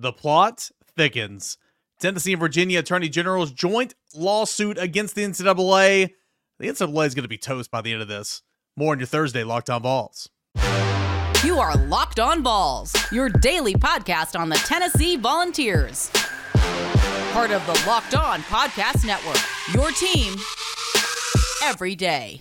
The plot thickens. Tennessee and Virginia Attorney General's joint lawsuit against the NCAA. The NCAA is going to be toast by the end of this. More on your Thursday Locked On Vols. You are Locked On Vols, your daily podcast on the Tennessee Volunteers. Part of the Locked On Podcast Network, your team every day.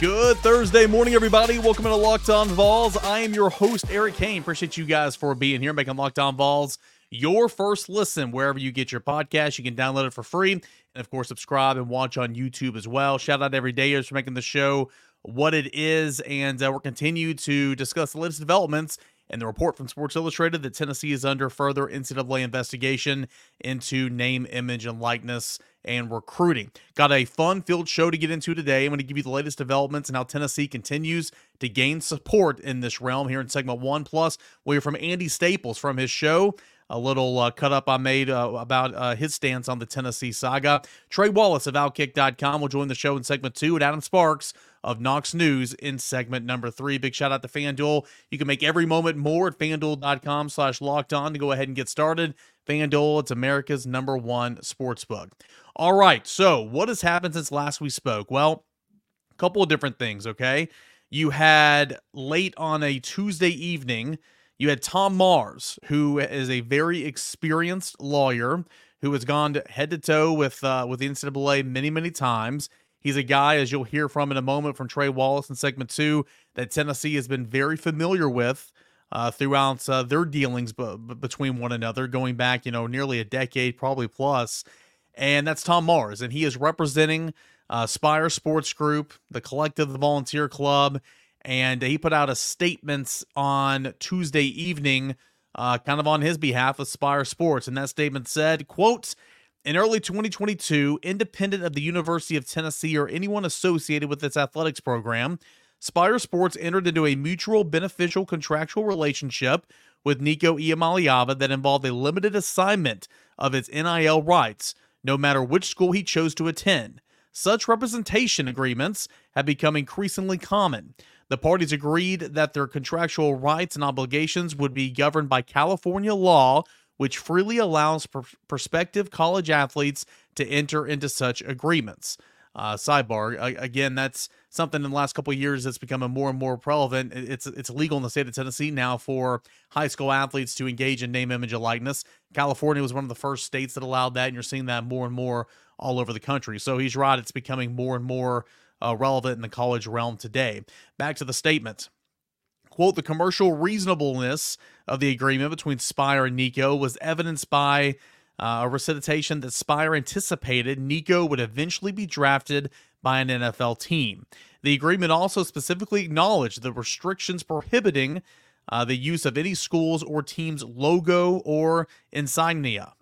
Good Thursday morning, everybody. Welcome to Locked On Vols. I am your host, Eric Cain. Appreciate you guys for being here, making Locked On Vols your first listen wherever you get your podcast. You can download it for free. And of course, subscribe and watch on YouTube as well. Shout out to everydayers for making the show what it is. And uh, we'll continue to discuss the latest developments and the report from Sports Illustrated that Tennessee is under further NCAA investigation into name, image, and likeness and recruiting. Got a fun field show to get into today. I'm going to give you the latest developments and how Tennessee continues to gain support in this realm here in segment one. Plus, we'll hear from Andy Staples from his show a little uh, cut up I made uh, about uh, his stance on the Tennessee saga. Trey Wallace of Outkick.com will join the show in segment two, and Adam Sparks of Knox News in segment number three. Big shout out to FanDuel. You can make every moment more at fanduel.com slash locked on to go ahead and get started. FanDuel, it's America's number one sports book. All right, so what has happened since last we spoke? Well, a couple of different things, okay? You had late on a Tuesday evening, you had Tom Mars, who is a very experienced lawyer who has gone head to toe with uh, with the NCAA many, many times. He's a guy, as you'll hear from in a moment from Trey Wallace in segment two, that Tennessee has been very familiar with uh, throughout uh, their dealings b- between one another, going back, you know, nearly a decade, probably plus. And that's Tom Mars, and he is representing uh, Spyre Sports Group, the collective, the volunteer club, and he put out a statement on Tuesday evening, uh, kind of on his behalf of Spyre Sports, and that statement said, "quote." In early 2022, independent of the University of Tennessee or anyone associated with its athletics program, Spyre Sports entered into a mutual beneficial contractual relationship with Nico Iamaleava that involved a limited assignment of its NIL rights, no matter which school he chose to attend. Such representation agreements have become increasingly common. The parties agreed that their contractual rights and obligations would be governed by California law, which freely allows pr- prospective college athletes to enter into such agreements. Uh, sidebar again, that's something in the last couple years that's becoming more and more prevalent. It's it's illegal in the state of Tennessee now for high school athletes to engage in name, image, and likeness. California was one of the first states that allowed that, and you're seeing that more and more all over the country. So he's right; it's becoming more and more uh, relevant in the college realm today. Back to the statement. Quote, the commercial reasonableness of the agreement between Spyre and Nico was evidenced by uh, a recitation that Spyre anticipated Nico would eventually be drafted by an NFL team. The agreement also specifically acknowledged the restrictions prohibiting uh, the use of any school's or team's logo or insignia.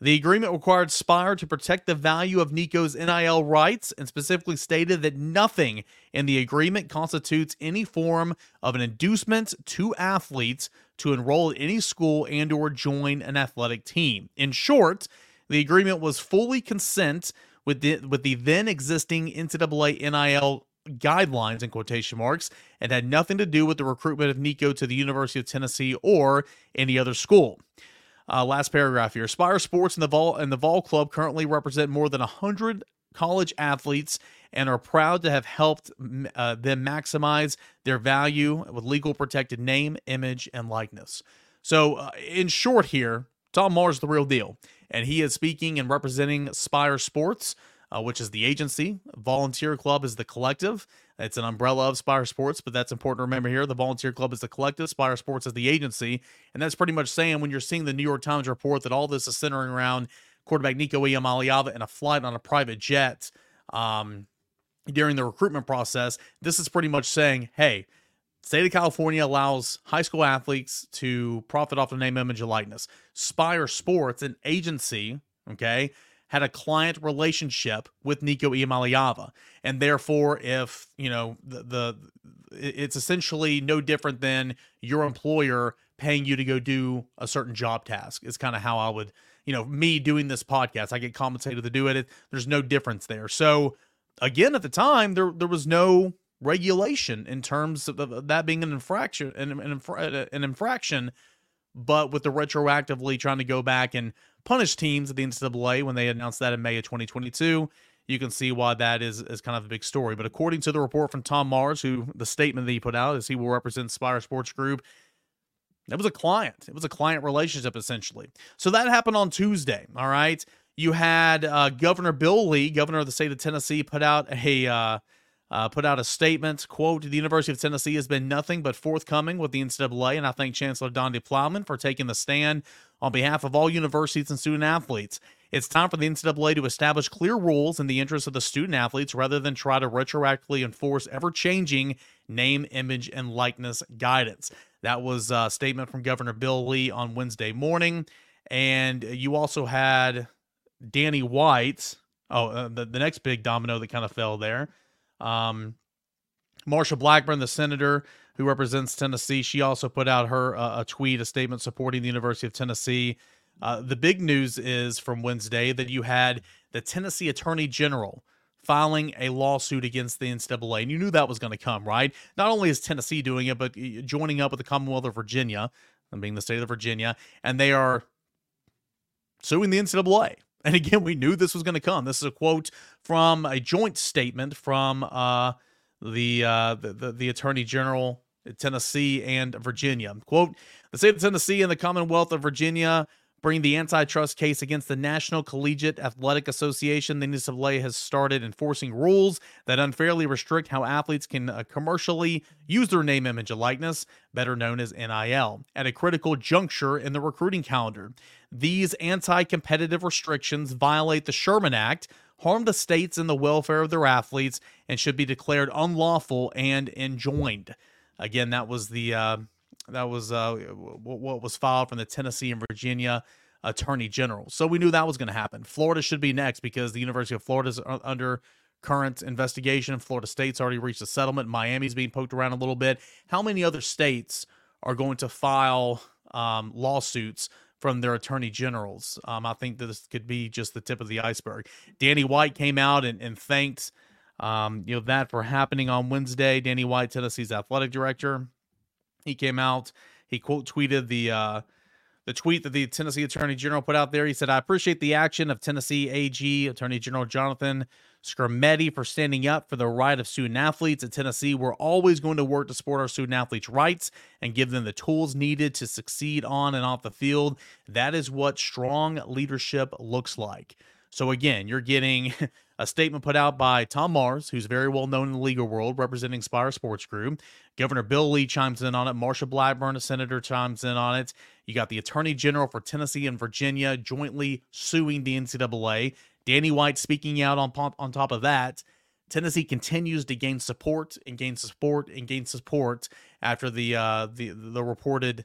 The agreement required Spyre to protect the value of Nico's NIL rights and specifically stated that nothing in the agreement constitutes any form of an inducement to athletes to enroll at any school and or join an athletic team. In short, the agreement was fully consent with the with the then existing NCAA NIL guidelines in quotation marks and had nothing to do with the recruitment of Nico to the University of Tennessee or any other school. Uh, last paragraph here. Spyre Sports and the Vol and the Vol Club currently represent more than hundred college athletes and are proud to have helped uh, them maximize their value with legal protected name, image, and likeness. So, uh, in short, here, Tom is the real deal, and he is speaking and representing Spyre Sports uh, which is the agency. Volunteer Club is the collective. It's an umbrella of Spyre Sports, but that's important to remember here. The Volunteer Club is the collective, Spyre Sports is the agency. And that's pretty much saying when you're seeing the New York Times report that all this is centering around quarterback Nico Iamaleava and a flight on a private jet um, during the recruitment process, this is pretty much saying, hey, state of California allows high school athletes to profit off the name, image, and likeness. Spyre Sports, an agency, okay, had a client relationship with Nico Iamaleava. And therefore, if, you know, the, the it's essentially no different than your employer paying you to go do a certain job task is kind of how I would, you know, me doing this podcast. I get compensated to do it. There's no difference there. So again, at the time, there there was no regulation in terms of that being an infraction, an, an, infra- an infraction. But with the retroactively trying to go back and punish teams at the NCAA when they announced that in May of 2022, you can see why that is is kind of a big story. But according to the report from Tom Mars, who the statement that he put out is he will represent Spyre Sports Group. It was a client. It was a client relationship essentially. So that happened on Tuesday. All right. You had uh, Governor Bill Lee, governor of the state of Tennessee, put out a uh, uh, put out a statement. "Quote: The University of Tennessee has been nothing but forthcoming with the NCAA, and I thank Chancellor Donde Plowman for taking the stand on behalf of all universities and student athletes. It's time for the NCAA to establish clear rules in the interest of the student athletes rather than try to retroactively enforce ever-changing name, image, and likeness guidance." That was a statement from Governor Bill Lee on Wednesday morning, and you also had Danny White. Oh, uh, the, the next big domino that kind of fell there. Um, Marsha Blackburn, the senator who represents Tennessee, she also put out her uh, a tweet, a statement supporting the University of Tennessee. Uh, the big news is from Wednesday that you had the Tennessee Attorney General filing a lawsuit against the NCAA, and you knew that was going to come, right? Not only is Tennessee doing it, but joining up with the Commonwealth of Virginia, and being the state of Virginia, and they are suing the NCAA. And again, we knew this was going to come. This is a quote from a joint statement from uh, the, uh, the, the the Attorney General of Tennessee and Virginia. Quote: The state of Tennessee and the Commonwealth of Virginia bring the antitrust case against the National Collegiate Athletic Association. The NCAA has started enforcing rules that unfairly restrict how athletes can uh, commercially use their name, image, and likeness, better known as NIL, at a critical juncture in the recruiting calendar. These anti competitive restrictions violate the Sherman Act, harm the states and the welfare of their athletes, and should be declared unlawful and enjoined. Again, that was the uh, that was uh, what was filed from the Tennessee and Virginia attorney general. So we knew that was going to happen. Florida should be next because the University of Florida is under current investigation. Florida State's already reached a settlement. Miami's being poked around a little bit. How many other states are going to file um, lawsuits from their attorney generals? Um, I think this could be just the tip of the iceberg. Danny White came out and, and thanked um, you know that for happening on Wednesday. Danny White, Tennessee's athletic director, he came out. He quote tweeted the uh, the tweet that the Tennessee Attorney General put out there. He said, "I appreciate the action of Tennessee AG Attorney General Jonathan Skrmetti for standing up for the right of student athletes at Tennessee. We're always going to work to support our student athletes' rights and give them the tools needed to succeed on and off the field. That is what strong leadership looks like." So again, you're getting a statement put out by Tom Mars, who's very well known in the legal world, representing Spyre Sports Group. Governor Bill Lee chimes in on it. Marsha Blackburn, a senator, chimes in on it. You got the Attorney General for Tennessee and Virginia jointly suing the NCAA. Danny White speaking out on on top of that. Tennessee continues to gain support and gain support and gain support after the uh, the the reported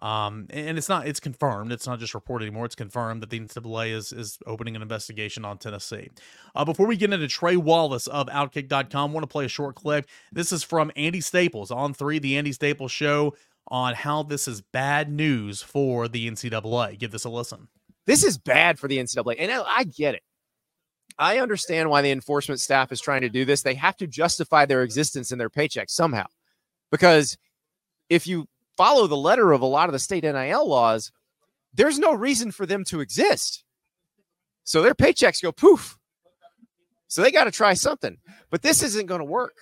um, and it's not it's confirmed. It's not just reported anymore. It's confirmed that the NCAA is is opening an investigation on Tennessee. Uh, before we get into Trey Wallace of Outkick.com, want to play a short clip. This is from Andy Staples on three, the Andy Staples show on how this is bad news for the NCAA. Give this a listen. This is bad for the NCAA, and I, I get it. I understand why the enforcement staff is trying to do this. They have to justify their existence and their paycheck somehow, because if you follow the letter of a lot of the state NIL laws, there's no reason for them to exist. So their paychecks go poof. So they got to try something. But this isn't going to work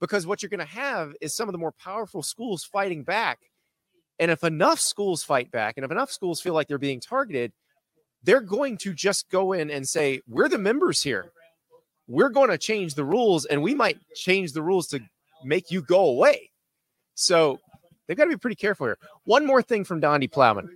because what you're going to have is some of the more powerful schools fighting back. And if enough schools fight back and if enough schools feel like they're being targeted, they're going to just go in and say, We're the members here. We're going to change the rules and we might change the rules to make you go away. So They've got to be pretty careful here. One more thing from Donde Plowman.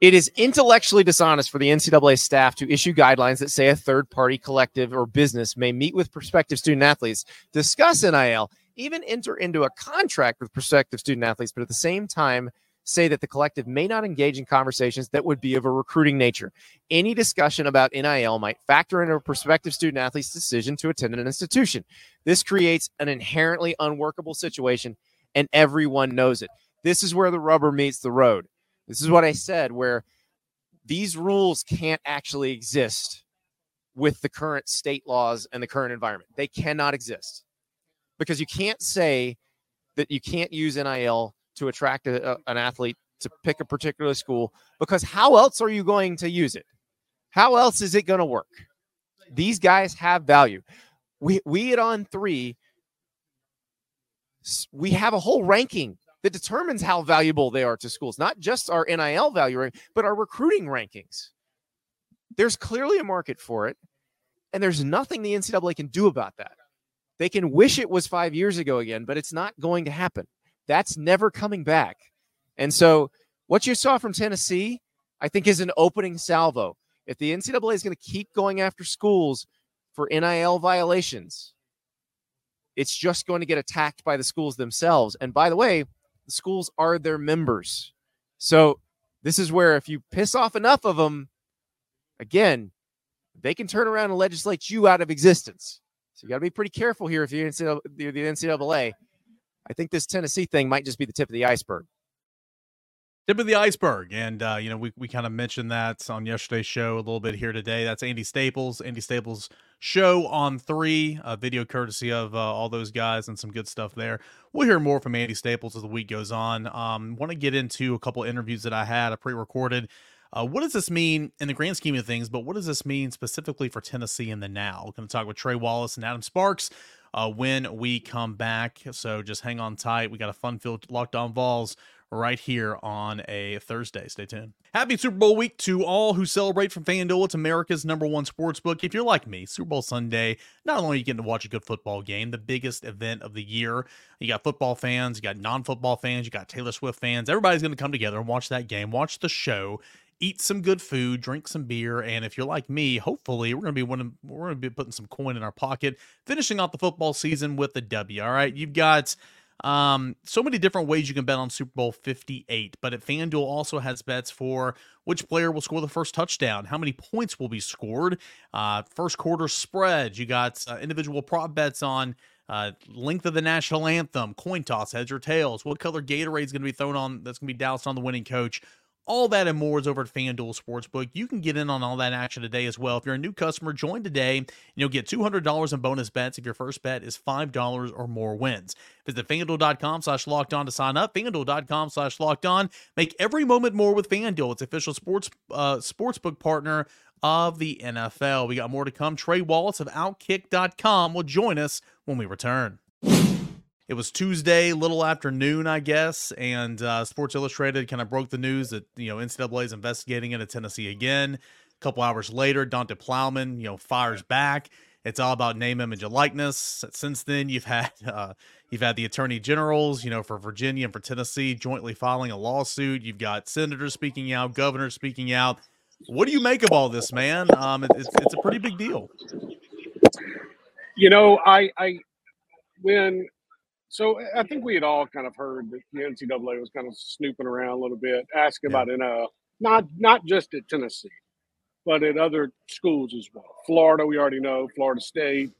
It is intellectually dishonest for the NCAA staff to issue guidelines that say a third party collective or business may meet with prospective student athletes, discuss NIL, even enter into a contract with prospective student athletes, but at the same time say that the collective may not engage in conversations that would be of a recruiting nature. Any discussion about NIL might factor into a prospective student athlete's decision to attend an institution. This creates an inherently unworkable situation and everyone knows it. This is where the rubber meets the road. This is what I said, where these rules can't actually exist with the current state laws and the current environment. They cannot exist because you can't say that you can't use NIL to attract a, a, an athlete to pick a particular school because how else are you going to use it? How else is it going to work? These guys have value. We we at on three we have a whole ranking that determines how valuable they are to schools, not just our NIL value, but our recruiting rankings. There's clearly a market for it, and there's nothing the NCAA can do about that. They can wish it was five years ago again, but it's not going to happen. That's never coming back. And so, what you saw from Tennessee, I think, is an opening salvo. If the NCAA is going to keep going after schools for NIL violations, it's just going to get attacked by the schools themselves. And by the way, the schools are their members. So, this is where if you piss off enough of them, again, they can turn around and legislate you out of existence. So you got to be pretty careful here if you're the NCAA. I think this Tennessee thing might just be the tip of the iceberg. Tip of the iceberg. And, uh, you know, we, we kind of mentioned that on yesterday's show a little bit here today. That's Andy Staples. Andy Staples' show on three, uh, video courtesy of uh, all those guys and some good stuff there. We'll hear more from Andy Staples as the week goes on. Um, Want to get into a couple interviews that I had, I pre recorded. Uh, what does this mean in the grand scheme of things? But what does this mean specifically for Tennessee in the now? We're going to talk with Trey Wallace and Adam Sparks uh, when we come back. So just hang on tight. We got a fun field locked on Vols right here on a Thursday. Stay tuned. Happy Super Bowl week to all who celebrate from FanDuel. It's America's number one sports book. If you're like me, Super Bowl Sunday, not only are you getting to watch a good football game, the biggest event of the year, you got football fans, you got non football fans, you got Taylor Swift fans. Everybody's going to come together and watch that game, watch the show eat some good food, drink some beer, and if you're like me, hopefully we're gonna be one we're gonna be putting some coin in our pocket, finishing off the football season with a W. All right, you've got um, so many different ways you can bet on Super Bowl 58, but at FanDuel also has bets for which player will score the first touchdown, how many points will be scored, uh, first quarter spread. You got uh, individual prop bets on uh, length of the national anthem, coin toss, heads or tails, what color Gatorade is going to be thrown on that's going to be doused on the winning coach. All that and more is over at FanDuel Sportsbook. You can get in on all that action today as well. If you're a new customer, join today and you'll get $200 in bonus bets if your first bet is $5 or more wins. Visit FanDuel.com slash locked on to sign up. FanDuel.com slash locked on. Make every moment more with FanDuel. It's official sports uh, sportsbook partner of the NFL. We got more to come. Trey Wallace of Outkick.com will join us when we return. It was Tuesday, little afternoon, I guess, and uh, Sports Illustrated kind of broke the news that you know NCAA is investigating into Tennessee again. A couple hours later, Donde Plowman, you know, fires back. It's all about name, image, and likeness. Since then, you've had uh, you've had the attorney generals, you know, for Virginia and for Tennessee, jointly filing a lawsuit. You've got senators speaking out, governors speaking out. What do you make of all this, man? Um, it's it's a pretty big deal. You know, I I when so I think we had all kind of heard that the NCAA was kind of snooping around a little bit, asking yeah. about NIL, not not just at Tennessee, but at other schools as well. Florida, we already know, Florida State.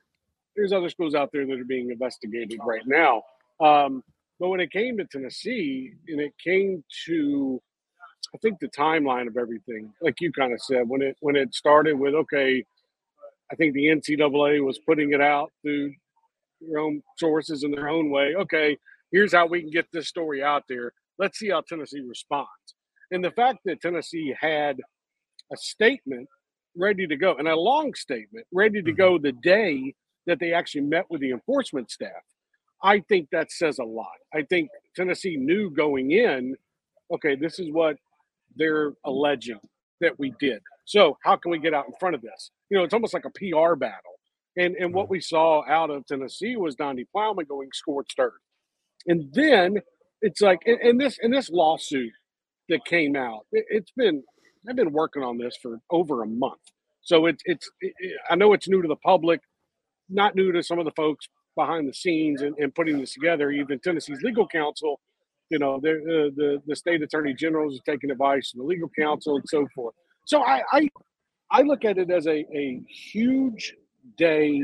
There's other schools out there that are being investigated right now. Um, but when it came to Tennessee, and it came to, I think the timeline of everything, like you kind of said, when it when it started with okay, I think the NCAA was putting it out through their own sources in their own way. Okay, here's how we can get this story out there. Let's see how Tennessee responds. And the fact that Tennessee had a statement ready to go and a long statement ready to go mm-hmm. the day that they actually met with the enforcement staff, I think that says a lot. I think Tennessee knew going in, okay, this is what they're alleging that we did. So how can we get out in front of this? You know, it's almost like a PR battle. And and what mm-hmm. we saw out of Tennessee was Donde Plowman going scorched earth. And then it's like in this in this lawsuit that came out, it, has been I've been working on this for over a month. So it's it's it, I know it's new to the public, not new to some of the folks behind the scenes and, and putting this together. Even Tennessee's legal counsel, you know, the the the state attorney general is taking advice from the legal counsel and so forth. So I I, I look at it as a, a huge day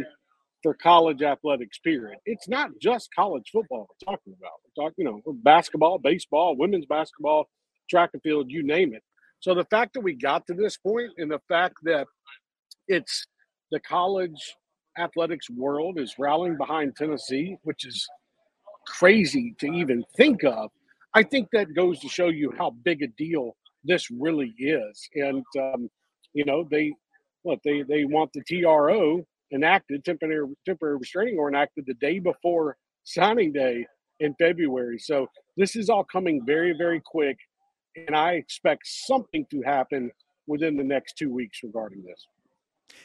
for college athletics period it's not just college football we're talking about we're talking you know basketball baseball women's basketball track and field you name it so the fact that we got to this point and the fact that it's the college athletics world is rallying behind Tennessee, which is crazy to even think of. I think that goes to show you how big a deal this really is. And um, you know, they what they they want the TRO enacted, temporary temporary restraining order enacted the day before signing day in February. So this is all coming very, very quick. And I expect something to happen within the next two weeks regarding this.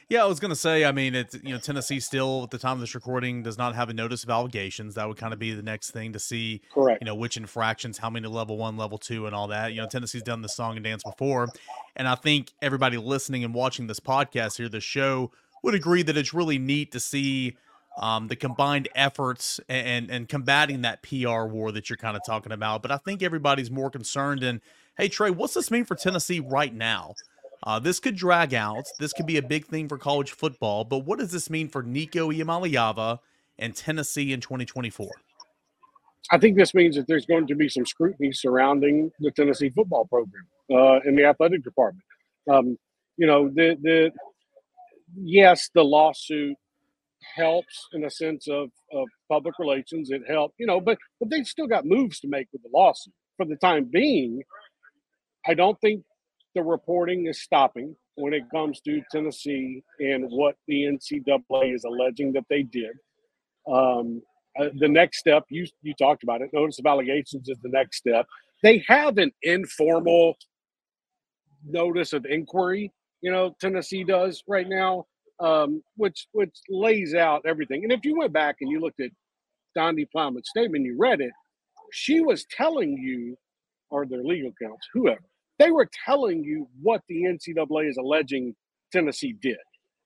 Yeah, I was gonna say. I mean, it's you know Tennessee still at the time of this recording does not have a notice of allegations. That would kind of be the next thing to see. Correct. You know which infractions, how many level one, level two, and all that. You know Tennessee's done the song and dance before, and I think everybody listening and watching this podcast here, the show, would agree that it's really neat to see um, the combined efforts and and combating that PR war that you're kind of talking about. But I think everybody's more concerned in, hey Trey, what's this mean for Tennessee right now? Uh, this could drag out. This could be a big thing for college football. But what does this mean for Nico Iamaleava and Tennessee in 2024? I think this means that there's going to be some scrutiny surrounding the Tennessee football program uh, in the athletic department. Um, you know, the the yes, the lawsuit helps in a sense of, of public relations. It helped, you know, but but they still got moves to make with the lawsuit. For the time being, I don't think the reporting is stopping when it comes to Tennessee and what the NCAA is alleging that they did. Um, uh, the next step, you you talked about it. Notice of allegations is the next step. They have an informal notice of inquiry. You know, Tennessee does right now, um, which which lays out everything. And if you went back and you looked at Donde Plowman's statement, you read it. She was telling you, or their legal counsel, whoever, they were telling you what the NCAA is alleging Tennessee did.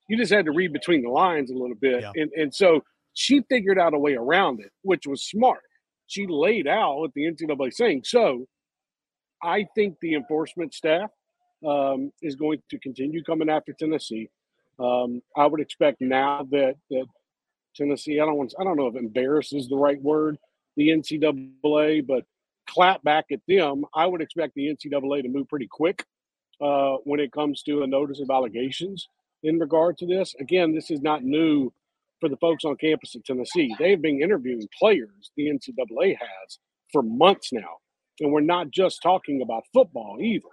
You just had to read between the lines a little bit. Yeah. And, and so she figured out a way around it, which was smart. She laid out what the NCAA is saying. So I think the enforcement staff um, is going to continue coming after Tennessee. Um, I would expect now that, that Tennessee, I don't want, I don't know if embarrass is the right word, the NCAA, but clap back at them, I would expect the NCAA to move pretty quick uh, when it comes to a notice of allegations in regard to this. Again, this is not new for the folks on campus in Tennessee. They have been interviewing players, the NCAA has, for months now. And we're not just talking about football either.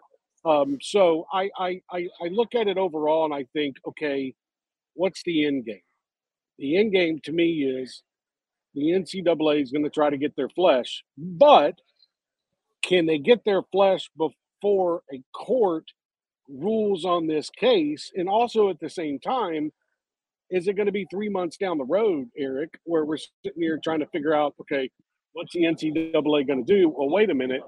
Um, so I, I, I, I look at it overall and I think, okay, what's the end game? The end game to me is the NCAA is going to try to get their flesh, but can they get their flesh before a court rules on this case? And also at the same time, is it going to be three months down the road, Eric, where we're sitting here trying to figure out, okay, what's the NCAA going to do? Well, wait a minute.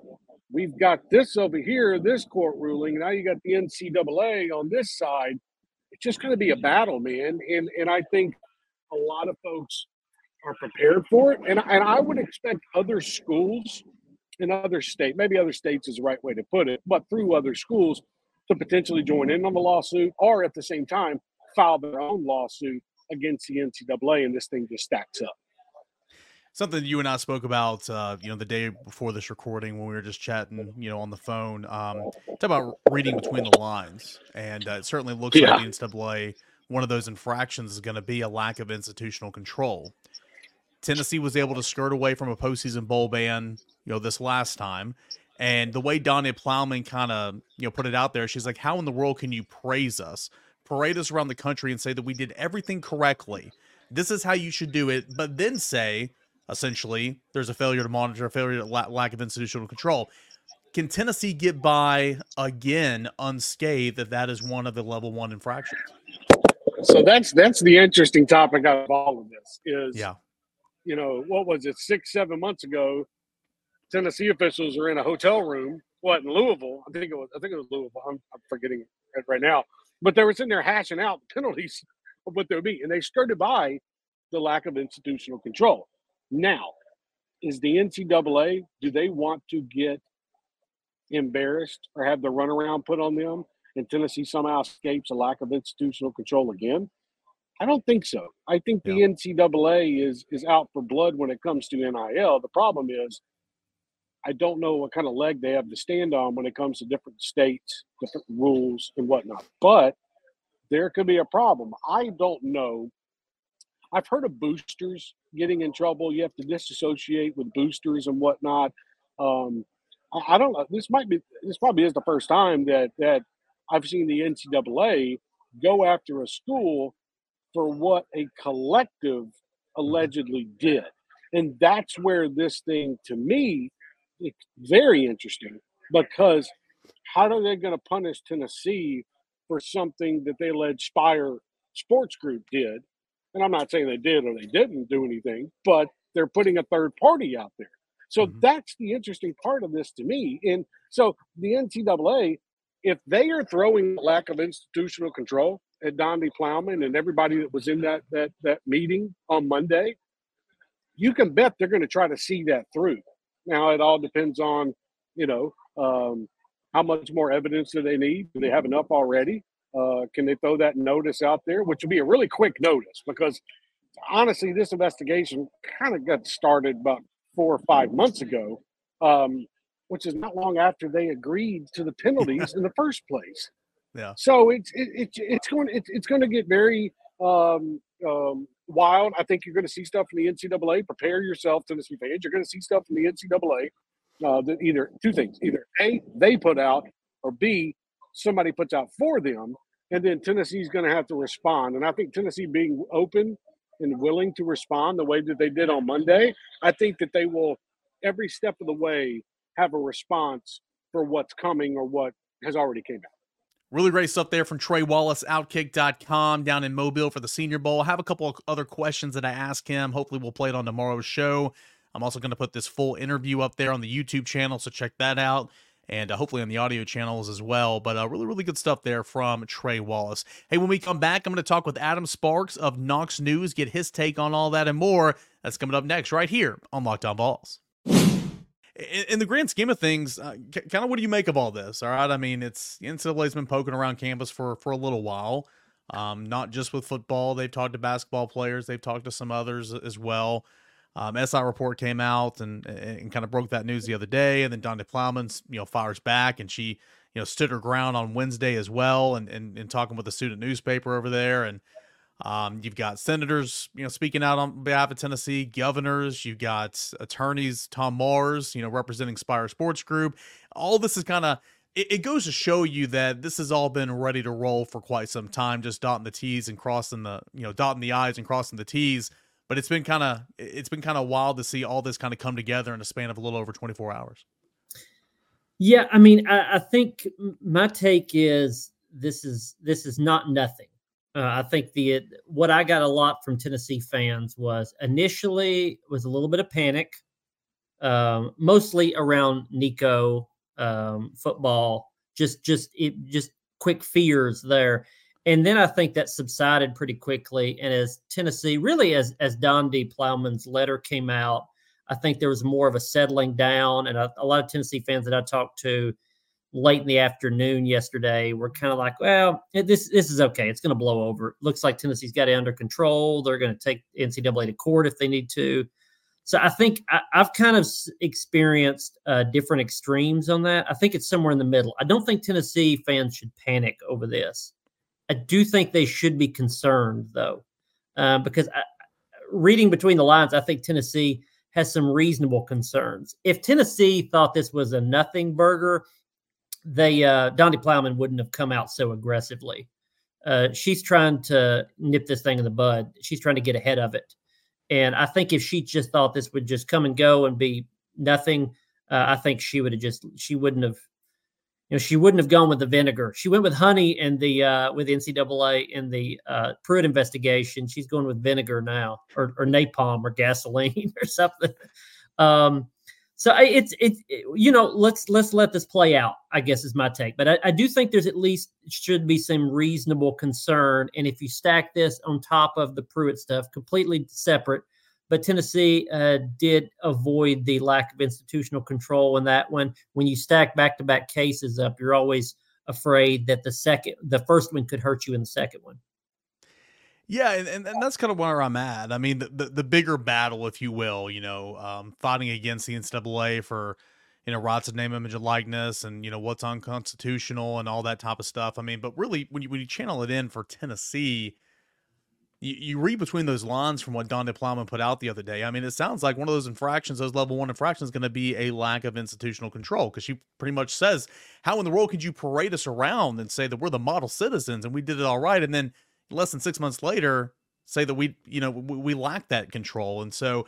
We've got this over here, this court ruling. Now you got the NCAA on this side. It's just going to be a battle, man. And and I think a lot of folks are prepared for it. And and I would expect other schools in other state, maybe other states is the right way to put it, but through other schools to potentially join in on the lawsuit or at the same time file their own lawsuit against the NCAA, and this thing just stacks up. Something you and I spoke about, uh, you know, the day before this recording when we were just chatting, you know, on the phone. Um, talk about reading between the lines, and uh, it certainly looks Yeah. like the NCAA. One of those infractions is going to be a lack of institutional control. Tennessee was able to skirt away from a postseason bowl ban, you know, this last time. And the way Donde Plowman kind of, you know, put it out there, she's like, "How in the world can you praise us, parade us around the country, and say that we did everything correctly? This is how you should do it, but then say, essentially, there's a failure to monitor, a failure to la- lack of institutional control." Can Tennessee get by again unscathed if that is one of the level one infractions? So that's that's the interesting topic out of all of this is Yeah. you know, what was it, six, seven months ago, Tennessee officials are in a hotel room, what in Louisville? I think it was I think it was Louisville. I'm, I'm forgetting it right now. But they were sitting there hashing out the penalties of what they would be. And they skirted by the lack of institutional control. Now, is the NCAA, do they want to get embarrassed or have the runaround put on them and Tennessee somehow escapes a lack of institutional control again? I don't think so. I think the Yeah. NCAA is is out for blood when it comes to NIL. The problem is, I don't know what kind of leg they have to stand on when it comes to different states, different rules, and whatnot. But there could be a problem. I don't know. I've heard of boosters getting in trouble. You have to disassociate with boosters and whatnot. Um, I, I don't know. This might be. This probably is the first time that that I've seen the NCAA go after a school for what a collective allegedly did. And that's where this thing, to me, it's very interesting because how are they going to punish Tennessee for something that they allege Spyre Sports Group did? And I'm not saying they did or they didn't do anything, but they're putting a third party out there. So mm-hmm. that's the interesting part of this to me. And so the NCAA, if they are throwing lack of institutional control at Donde Plowman and everybody that was in that that that meeting on Monday, you can bet they're going to try to see that through. Now it all depends on, you know, um, how much more evidence do they need? Do they have enough already? Uh, can they throw that notice out there, which would be a really quick notice? Because honestly, this investigation kind of got started about four or five months ago, um, which is not long after they agreed to the penalties in the first place. Yeah. So it's it, it, it's going it's, it's going to get very um, um, wild. I think you're going to see stuff from the NCAA. Prepare yourself, Tennessee fans. You're going to see stuff from the NCAA. Uh, that either two things: either a they put out, or b somebody puts out for them, and then Tennessee's going to have to respond. And I think Tennessee being open and willing to respond the way that they did on Monday, I think that they will every step of the way have a response for what's coming or what has already came out. Really great stuff there from Trey Wallace, Outkick.com down in Mobile for the Senior Bowl. I have a couple of other questions that I asked him. Hopefully, we'll play it on tomorrow's show. I'm also going to put this full interview up there on the YouTube channel, so check that out. And uh, hopefully on the audio channels as well. But uh, really, really good stuff there from Trey Wallace. Hey, when we come back, I'm going to talk with Adam Sparks of Knox News, get his take on all that and more. That's coming up next, right here on Locked On Vols. In, the grand scheme of things, uh, kind of what do you make of all this? All right, I mean, it's the NCAA's been poking around campus for for a little while. Um, not just with football, they've talked to basketball players, they've talked to some others as well. Um, SI report came out and, and kind of broke that news the other day, and then Donde Plowman's you know fires back, and she you know stood her ground on Wednesday as well, and and, and talking with the student newspaper over there, and um, you've got senators, you know, speaking out on behalf of Tennessee, governors. You've got attorneys, Tom Mars, you know, representing Spyre Sports Group. All this is kind of it, it, goes to show you that this has all been ready to roll for quite some time, just dotting the T's and crossing the, you know, dotting the I's and crossing the T's. But it's been kind of it's been kind of wild to see all this kind of come together in a span of a little over 24 hours. Yeah, I mean, I, I think my take is this is this is not nothing uh, I think the what I got a lot from Tennessee fans was initially was a little bit of panic, um, mostly around Nico um, football. Just just it just quick fears there, and then I think that subsided pretty quickly. And as Tennessee, really as as Donde Plowman's letter came out, I think there was more of a settling down, and a, a lot of Tennessee fans that I talked to late in the afternoon yesterday we're kind of like, well, this this is okay. It's going to blow over. looks like Tennessee's got it under control. They're going to take NCAA to court if they need to. So I think I, have kind of experienced uh, different extremes on that. I think it's somewhere in the middle. I don't think Tennessee fans should panic over this. I do think they should be concerned though, uh, because I, reading between the lines, I think Tennessee has some reasonable concerns. If Tennessee thought this was a nothing burger, they uh Donde Plowman wouldn't have come out so aggressively. Uh, she's trying to nip this thing in the bud. She's trying to get ahead of it. And I think if she just thought this would just come and go and be nothing, uh, I think she would have just she wouldn't have, you know, she wouldn't have gone with the vinegar. She went with honey in the uh, with NCAA in the uh, Pruitt investigation. She's going with vinegar now, or, or napalm, or gasoline, or something. Um, so it's it's it, you know let's let's let this play out. I guess is my take, but I, I, do think there's at least should be some reasonable concern. And if you stack this on top of the Pruitt stuff, completely separate, but Tennessee uh, did avoid the lack of institutional control in that one. When you stack back to back cases up, you're always afraid that the second the first one could hurt you in the second one. Yeah, and, and, that's kind of where I'm at. I mean, the, the, the bigger battle, if you will, you know, um, fighting against the NCAA for, you know, rights of name, image, and likeness, and you know what's unconstitutional and all that type of stuff. I mean, but really, when you when you channel it in for Tennessee, you, you read between those lines from what Don Plowman put out the other day. I mean, it sounds like one of those infractions, those level one infractions, is going to be a lack of institutional control because she pretty much says, "How in the world could you parade us around and say that we're the model citizens and we did it all right, and then less than six months later say that we, you know, we, we lack that control?" And so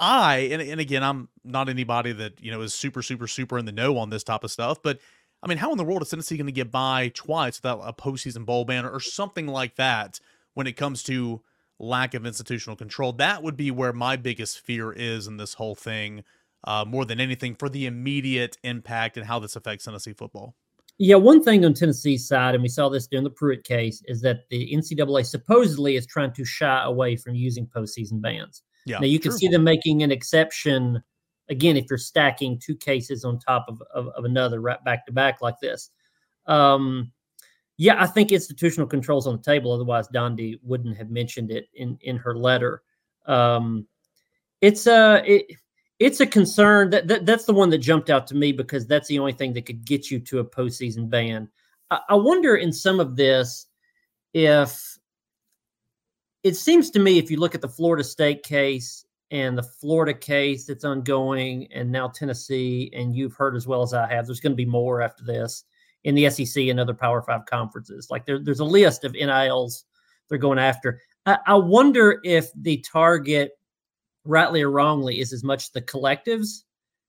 I and, and again, I'm not anybody that you know is super, super, super in the know on this type of stuff, but I mean, how in the world is Tennessee going to get by twice without a postseason bowl ban or something like that when it comes to lack of institutional control? That would be where my biggest fear is in this whole thing, uh, more than anything, for the immediate impact and how this affects Tennessee football. Yeah, one thing on Tennessee's side, and we saw this during the Pruitt case, is that the NCAA supposedly is trying to shy away from using postseason bans. Yeah, now you can true. see them making an exception again if you're stacking two cases on top of, of, of another right back to back like this. Um, yeah, I think institutional controls on the table. Otherwise, Donde wouldn't have mentioned it in in her letter. Um, it's a it, it's a concern that, that that's the one that jumped out to me because that's the only thing that could get you to a postseason ban. I, I wonder in some of this if it seems to me if you look at the Florida State case and the Florida case that's ongoing, and now Tennessee, and you've heard as well as I have, there's going to be more after this in the SEC and other Power Five conferences. Like there, there's a list of NILs they're going after. I, I wonder if the target, rightly or wrongly, is as much the collectives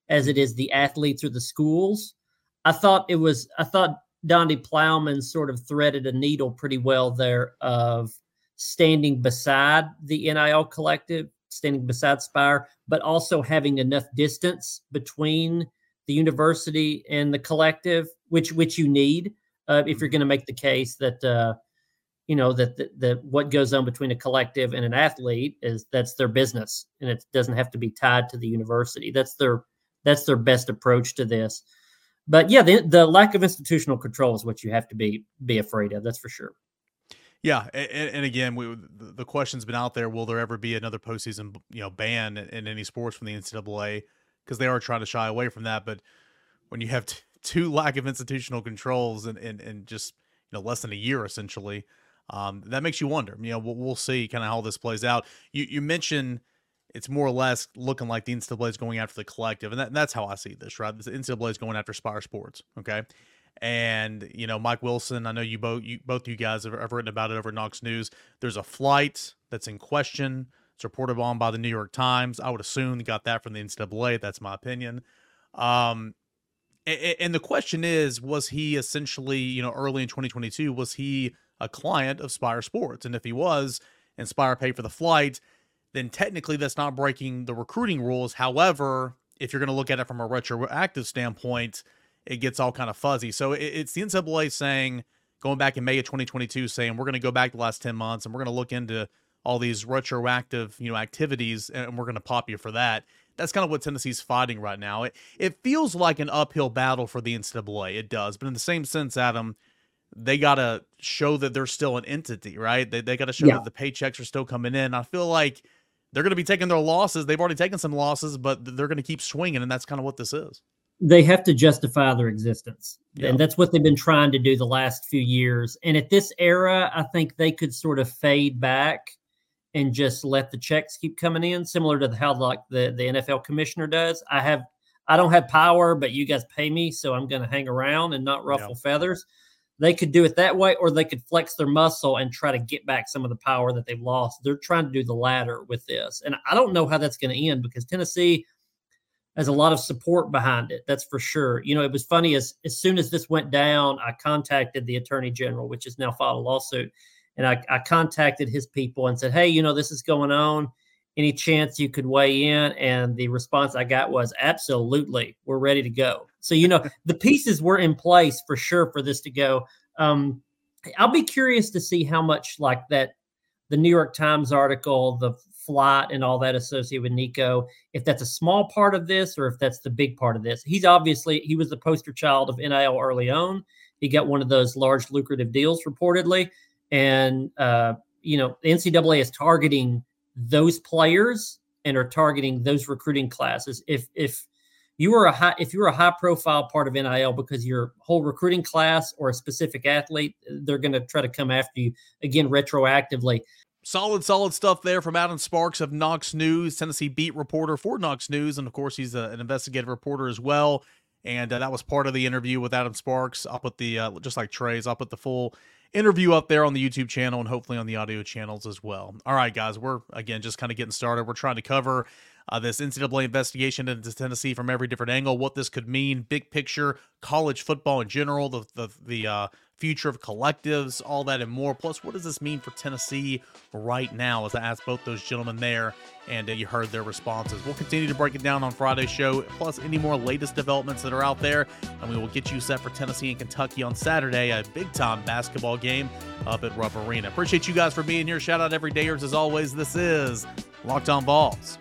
as it is the athletes or the schools. I thought it was. I thought Donde Plowman sort of threaded a needle pretty well there of standing beside the NIL collective, standing beside Spyre, but also having enough distance between the university and the collective, which which you need uh, if you're going to make the case that uh, you know that, that that what goes on between a collective and an athlete is that's their business, and it doesn't have to be tied to the university. That's their that's their best approach to this. But yeah, the, the lack of institutional control is what you have to be be afraid of. That's for sure. Yeah, and, and, again, we, the question's been out there: Will there ever be another postseason, you know, ban in any sports from the NCAA? Because they are trying to shy away from that. But when you have t- two lack of institutional controls and and and just you know less than a year essentially, um, that makes you wonder. You know, we'll, we'll see kind of how this plays out. You you mentioned it's more or less looking like the NCAA is going after the collective, and, that, and that's how I see this. Right, the NCAA is going after Spyre Sports. Okay, and you know Mike Wilson. I know you both you both you guys have, have written about it over Knox News. There's a flight that's in question. It's reported on by the New York Times. I would assume they got that from the NCAA. That's my opinion. Um, and, and the question is, was he essentially, you know, early in 2022, was he a client of Spyre Sports? And if he was, and Spyre paid for the flight, then technically that's not breaking the recruiting rules. However, if you're going to look at it from a retroactive standpoint, it gets all kind of fuzzy. So it, it's the NCAA saying, going back in May of 2022, saying we're going to go back the last 10 months and we're going to look into all these retroactive, you know, activities and we're going to pop you for that. That's kind of what Tennessee's fighting right now. It it feels like an uphill battle for the NCAA. It does, but in the same sense, Adam, they got to show that they're still an entity, right? They they got to show yeah. that the paychecks are still coming in. I feel like they're going to be taking their losses. They've already taken some losses, but they're going to keep swinging, and that's kind of what this is they have to justify their existence. Yep. And that's what they've been trying to do the last few years. And at this era, I think they could sort of fade back and just let the checks keep coming in, similar to how like the, the NFL commissioner does. I have I don't have power, but you guys pay me, so I'm gonna hang around and not ruffle yep. feathers. They could do it that way, or they could flex their muscle and try to get back some of the power that they've lost. They're trying to do the latter with this. And I don't know how that's going to end because Tennessee has a lot of support behind it. That's for sure. You know, it was funny as as soon as this went down, I contacted the attorney general, which has now filed a lawsuit, and I, I contacted his people and said, "Hey, you know, this is going on. Any chance you could weigh in?" And the response I got was, "Absolutely, we're ready to go." So you know, the pieces were in place for sure for this to go. Um, I'll be curious to see how much like that the New York Times article, the flight and all that associated with Nico, if that's a small part of this or if that's the big part of this. He's obviously he was the poster child of NIL early on. He got one of those large lucrative deals reportedly, and uh, you know the NCAA is targeting those players and are targeting those recruiting classes. If if you were a high if you were a high profile part of NIL because your whole recruiting class or a specific athlete, they're going to try to come after you again retroactively. Solid, solid stuff there from Adam Sparks of Knox News, Tennessee beat reporter for Knox News, and of course he's a, an investigative reporter as well. And uh, that was part of the interview with Adam Sparks. I'll put the uh, just like Trey's, I'll put the full interview up there on the YouTube channel and hopefully on the audio channels as well. All right, guys, we're again just kind of getting started. We're trying to cover uh, this NCAA investigation into Tennessee from every different angle, what this could mean, big picture, college football in general, the the the uh, future of collectives, all that and more. Plus, what does this mean for Tennessee right now? As I asked both those gentlemen there, and uh, you heard their responses. We'll continue to break it down on Friday's show, plus any more latest developments that are out there, and we will get you set for Tennessee and Kentucky on Saturday, a big time basketball game up at Rupp Arena. Appreciate you guys for being here. Shout out every dayers as always. This is Locked On Vols.